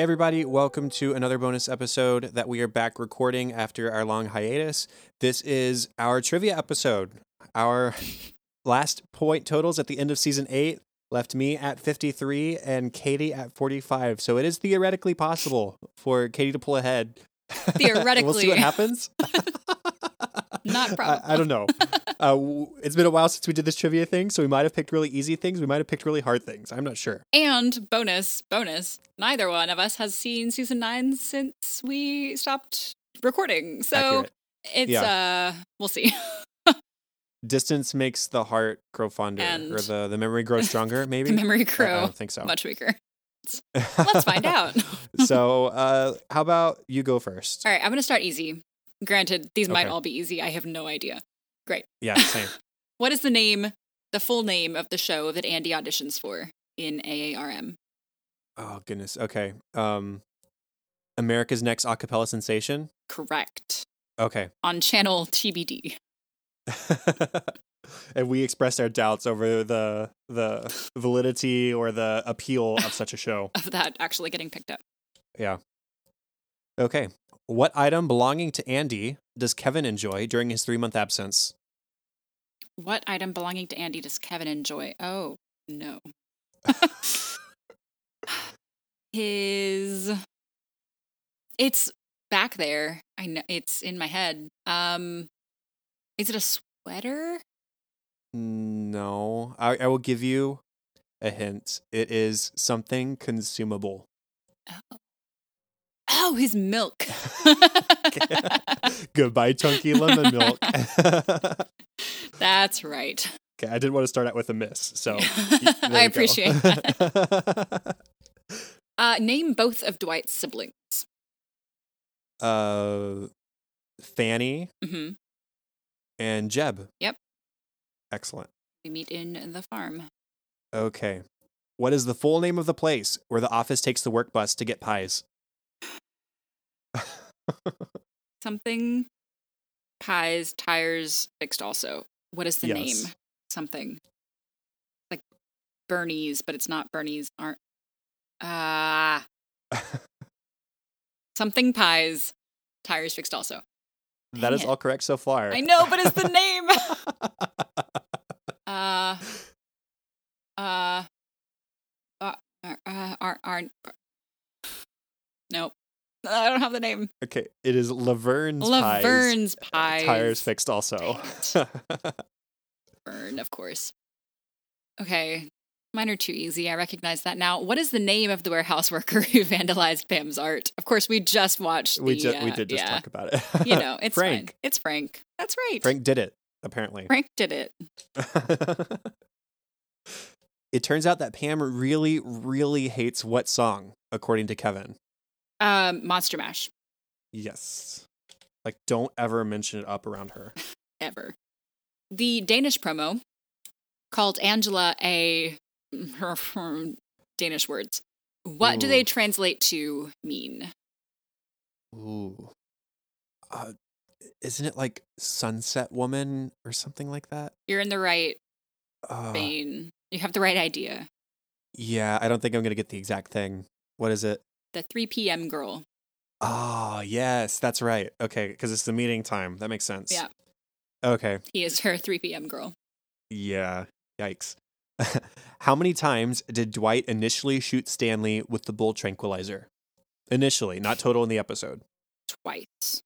Hey, everybody, welcome to another bonus episode that we are back recording after our long hiatus. This is our trivia episode. Our last point totals at the end of season eight left me at 53 and Katie at 45. So it is theoretically possible for Katie to pull ahead. Theoretically. we'll see what happens. Not I. I don't know. Uh, it's been a while since we did this trivia thing, so we might have picked really easy things. We might have picked really hard things. I'm not sure. And bonus, bonus, neither one of us has seen season nine since we stopped recording. So Accurate. it's uh we'll see. Distance makes the heart grow fonder, or the, the memory grow stronger, maybe? the memory I- I don't think so. much weaker. Let's find out. so, uh, how about you go first? All right, I'm gonna start easy. Granted, these might all be easy. I have no idea. Yeah, same. What is the name, the full name of the show that Andy auditions for in AARM? oh goodness. Okay. Um, America's Next Acapella Sensation. Correct. Okay. On channel TBD. and we expressed our doubts over the the validity or the appeal of such a show. Of that actually getting picked up. Yeah. Okay. What item belonging to Andy does Kevin enjoy during his three month absence? What item belonging to Andy does Kevin enjoy? Oh, no. His It's back there. I know it's in my head. Um is it a sweater? No. I, I will give you a hint. It is something consumable. Oh, his milk. Goodbye, chunky lemon milk. That's right. Okay, I didn't want to start out with a miss, so I appreciate that. Uh, name both of Dwight's siblings. uh, Fannie mm-hmm. and Jeb. Yep. Excellent. We meet in the farm. Okay. What is the full name of the place where the office takes the work bus to get pies? Something pies, tires, fixed also. What is the Yes. name? Something. Like Bernie's, but it's not Bernie's. Aren't. Ah. something pies, tires fixed also. that Dang is it. all correct so far. I know, but it's the name. uh. Uh. Uh. Uh. uh aren't. aren't nope. I don't have the name. okay, it is Laverne's pies. Laverne's pies. Tires fixed also. Burn, of course. Okay. Mine are too easy. I recognize that now. What is the name of the warehouse worker who vandalized Pam's art? Of course, we just watched. we the, we uh, did just yeah. talk about it. You know, it's Frank. fine. It's Frank. That's right. Frank did it apparently. Frank did it. it turns out that Pam really, really hates what song, according to Kevin. Um, Monster Mash. Yes. Like, don't ever mention it up around her. Ever. The Danish promo called Angela a Danish words. What do they translate to mean? Ooh. Uh, isn't it like Sunset Woman or something like that? You're in the right Uh, vein. You have the right idea. yeah, I don't think I'm going to get the exact thing. What is it? The 3 p.m. girl. Oh, yes, that's right. Okay, because it's the meeting time. That makes sense. Yeah. Okay. He is her 3 p.m. girl. Yeah. Yikes. How many times did Dwight initially shoot Stanley with the bull tranquilizer? Initially, not total in the episode. Twice.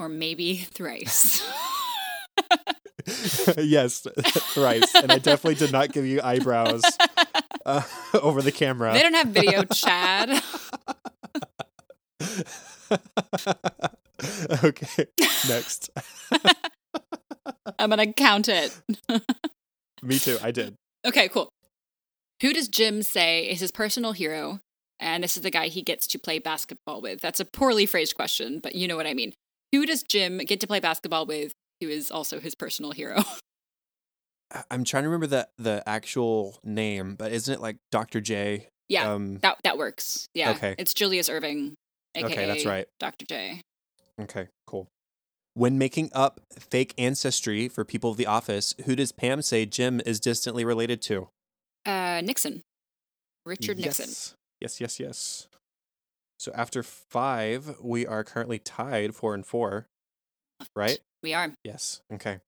Or maybe thrice. yes, thrice. And I definitely did not give you eyebrows uh, over the camera. they don't have video, Chad. okay, next. I'm going to count it. Me too. I did. Okay, cool. Who does Jim say is his personal hero? And this is the guy he gets to play basketball with. That's a poorly phrased question, but you know what I mean. Who does Jim get to play basketball with who is also his personal hero? I'm trying to remember the the actual name, but isn't it like Dr. J? yeah, Um, that that works. Yeah. okay. It's Julius Erving, aka Okay, that's right. Dr. J. Okay, cool. When making up fake ancestry for people of the office, who does Pam say Jim is distantly related to? Uh Nixon. Richard Nixon. Yes, yes, yes. yes. So after five, we are currently tied four and four. Right? We are. Yes. Okay.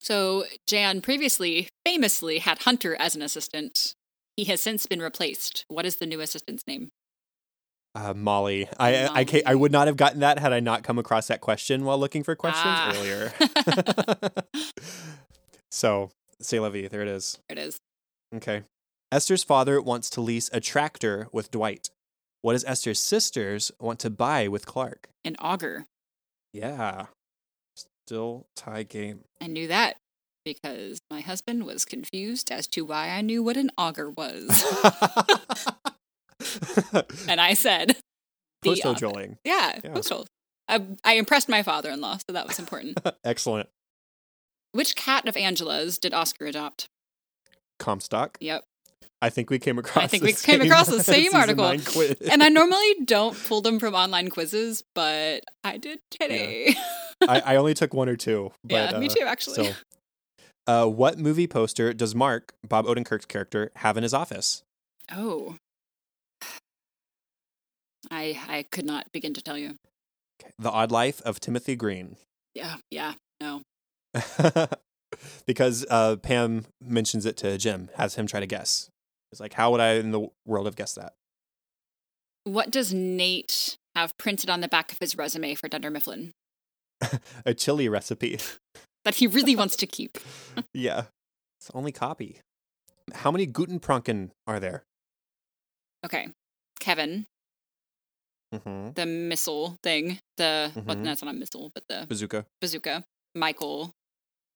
So Jan previously famously had Hunter as an assistant. He has since been replaced. What is the new assistant's name? Uh, Molly. I I can't, I would not have gotten that had I not come across that question while looking for questions Ah. earlier. so, say vie. There it is. There it is. Okay. Esther's father wants to lease a tractor with Dwight. What does Esther's sisters want to buy with Clark? An auger. Yeah. Still tie game. I knew that because my husband was confused as to why I knew what an auger was. and I said, Postal drilling. Yeah, Yeah. postal. I, I impressed my father in law, so that was important. Excellent. Which cat of Angela's did Oscar adopt? Comstock. Yep. I think we came across. I think we came across the same article. And I normally don't pull them from online quizzes, but I did today. I, I only took one or two. But, yeah, me uh, too, actually. So, uh, what movie poster does Mark, Bob Odenkirk's character, have in his office? Oh. I I could not begin to tell you. The Odd Life of Timothy Green. Yeah, yeah, no. because uh, Pam mentions it to Jim, has him try to guess. It's like, how would I in the world have guessed that? What does Nate have printed on the back of his resume for Dunder Mifflin A chili recipe. that he really wants to keep? yeah. It's the only copy. How many Guten Pranken are there? Okay. Kevin, Mm-hmm. the missile thing, the well, Mhm. no, it's not a missile, but the Bazooka. bazooka. Michael.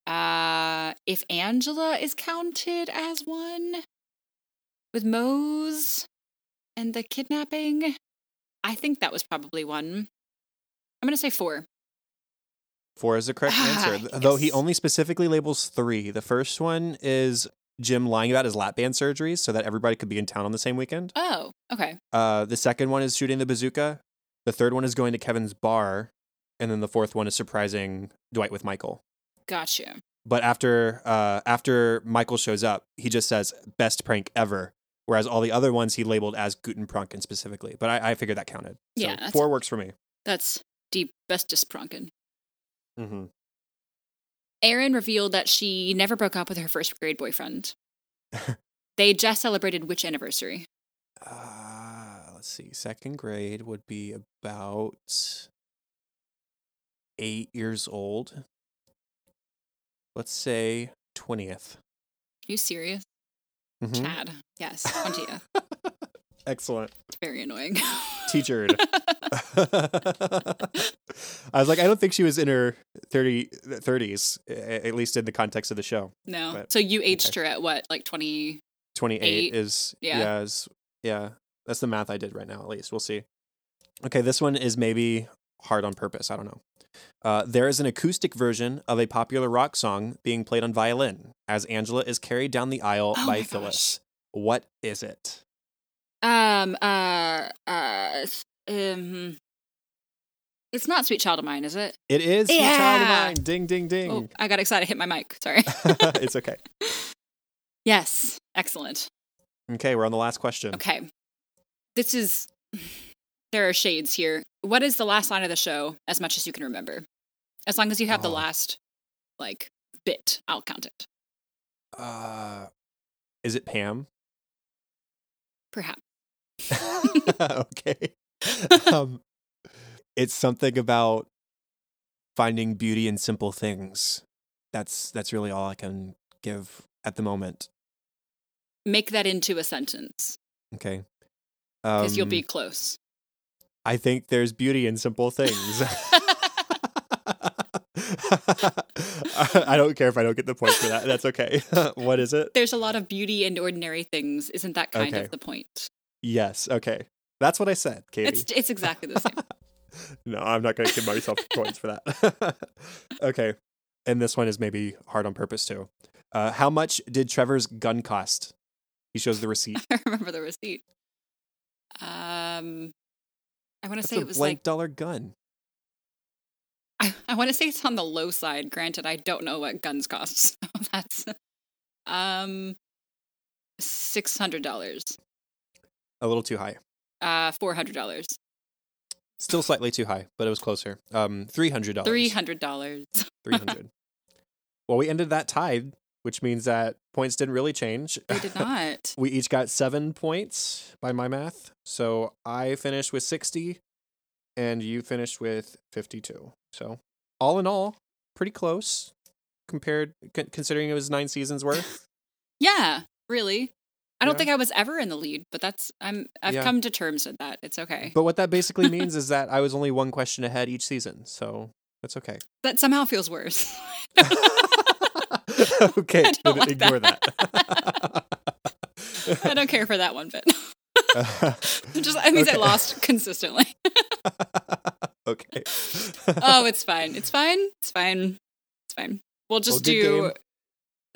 Uh if Angela is counted as one with Mose and the kidnapping, I think that was probably one. I'm gonna say four. Four is the correct Ah, answer. th- Though he only specifically labels three. The first one is Jim lying about his lap band surgeries so that everybody could be in town on the same weekend. Oh, okay. Uh, the second one is shooting the bazooka. The third one is going to Kevin's bar. And then the fourth one is surprising Dwight with Michael. Gotcha. But after uh, after Michael shows up, he just says best prank ever. Whereas all the other ones he labeled as Guten Pranken specifically. But I, I figured that counted. So Yeah, four works for me. That's deep bestest pronken. Mm-hmm. Erin revealed that she never broke up with her first grade boyfriend. they just celebrated which anniversary? Uh, let's see. Second grade would be about eight years old. Let's say 20th. Are you serious? Mhm. Chad. Yes, 20th. Excellent. It's very annoying. Teachered. I was like, I don't think she was in her 30, 30s, at least in the context of the show. no. But- so you aged her at what, like 20? 28 Eight. is, Yeah. yeah. is, yeah. That's the math I did right now, at least. We'll see. Okay, this one is maybe hard on purpose. I don't know. Uh, there is an acoustic version of a popular rock song being played on violin as Angela is carried down the aisle Oh by Phyllis. What is it? Um, uh, uh, um, it's not Sweet Child of Mine, is it? It is Sweet Child of Mine. Ding, ding, Oh, ding. I got excited, hit my mic. Sorry. it's okay. yes, excellent. Okay, we're on the last question. Okay. This is, there are shades here. What is the last line of the show, as much as you can remember? As long as you have the Oh. last, like, bit, I'll count it. Uh, is it Pam? Perhaps. okay. um, it's something about finding beauty in simple things. That's that's really all I can give at the moment. Make that into a sentence, Okay. because you'll Um, be close. I think there's beauty in simple things. I don't care if I don't get the point for that. That's okay. what is it? There's a lot of beauty in ordinary things. Isn't that kind Okay. of the point? Yes. Okay. That's what I said, Katie. It's it's exactly the same. no, I'm not going to give myself points for that. okay. And this one is maybe hard on purpose too. Uh, how much did Trevor's gun cost? He shows the receipt. I remember the receipt. Um, I want to say a it was blank like dollar gun. I, I want to say it's on the low side. Granted, I don't know what guns cost. So that's um six hundred dollars. A little too high. Uh, four hundred dollars. Still slightly too high, but it was closer. Um, three hundred dollars. Three hundred dollars. Three hundred. well, we ended that tied, which means that points didn't really change. They did not. we each got seven points by my math. So I finished with sixty, and you finished with fifty-two. So all in all, pretty close compared, c- considering it was nine seasons worth. Yeah, really. I don't Yeah. think I was ever in the lead, but that's I'm I've Yeah. come to terms with that. It's okay. But what that basically means is that I was only one question ahead each season, so that's okay. that somehow feels worse. okay, I like ignore that. I don't care for that one bit. It just that means I lost consistently. okay. oh, it's fine. It's fine. It's fine. It's fine. We'll just good do game.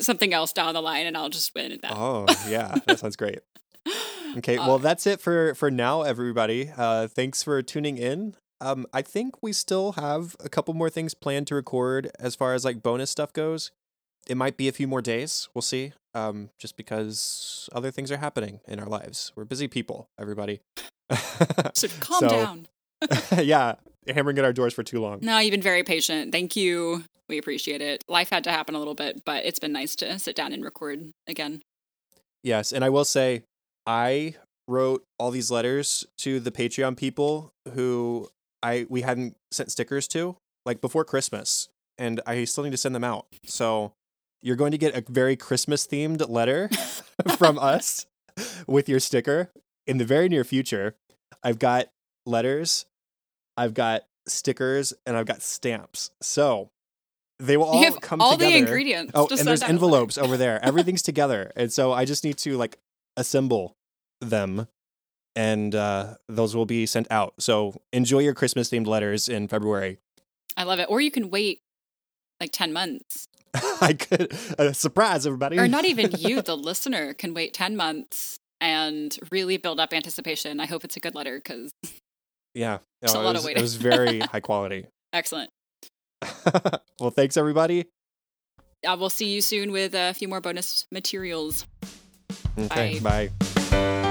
Something else down the line, and I'll just win at that. oh yeah, that sounds great. Okay, Uh, well that's it for for now, everybody. Uh, thanks for tuning in. Um, I think we still have a couple more things planned to record as far as like bonus stuff goes. It might be a few more days. We'll see. Um, just because other things are happening in our lives. We're busy people, everybody. so calm so- down. yeah, hammering at our doors for too long. No, you've been very patient. Thank you. We appreciate it. Life had to happen a little bit, but it's been nice to sit down and record again. Yes, and I will say, I wrote all these letters to the Patreon people who I we hadn't sent stickers to like before Christmas, and I still need to send them out. So you're going to get a very Christmas themed letter from us with your sticker in the very near future. I've got letters, I've got stickers, and I've got stamps. So they will all come all together. the ingredients. Oh, and there's out a letter. envelopes over there. Everything's together. And so I just need to like assemble them and uh, those will be sent out. So enjoy your Christmas themed letters in February. I love it. Or you can wait like 10 months. I could uh, surprise everybody. Or not even you, the listener, can wait 10 months and really build up anticipation. I hope it's a good letter because yeah. A No, it lot of was, It was very high quality. excellent. well, thanks everybody. Uh, we'll see you soon with a few more bonus materials. Okay, Bye. bye.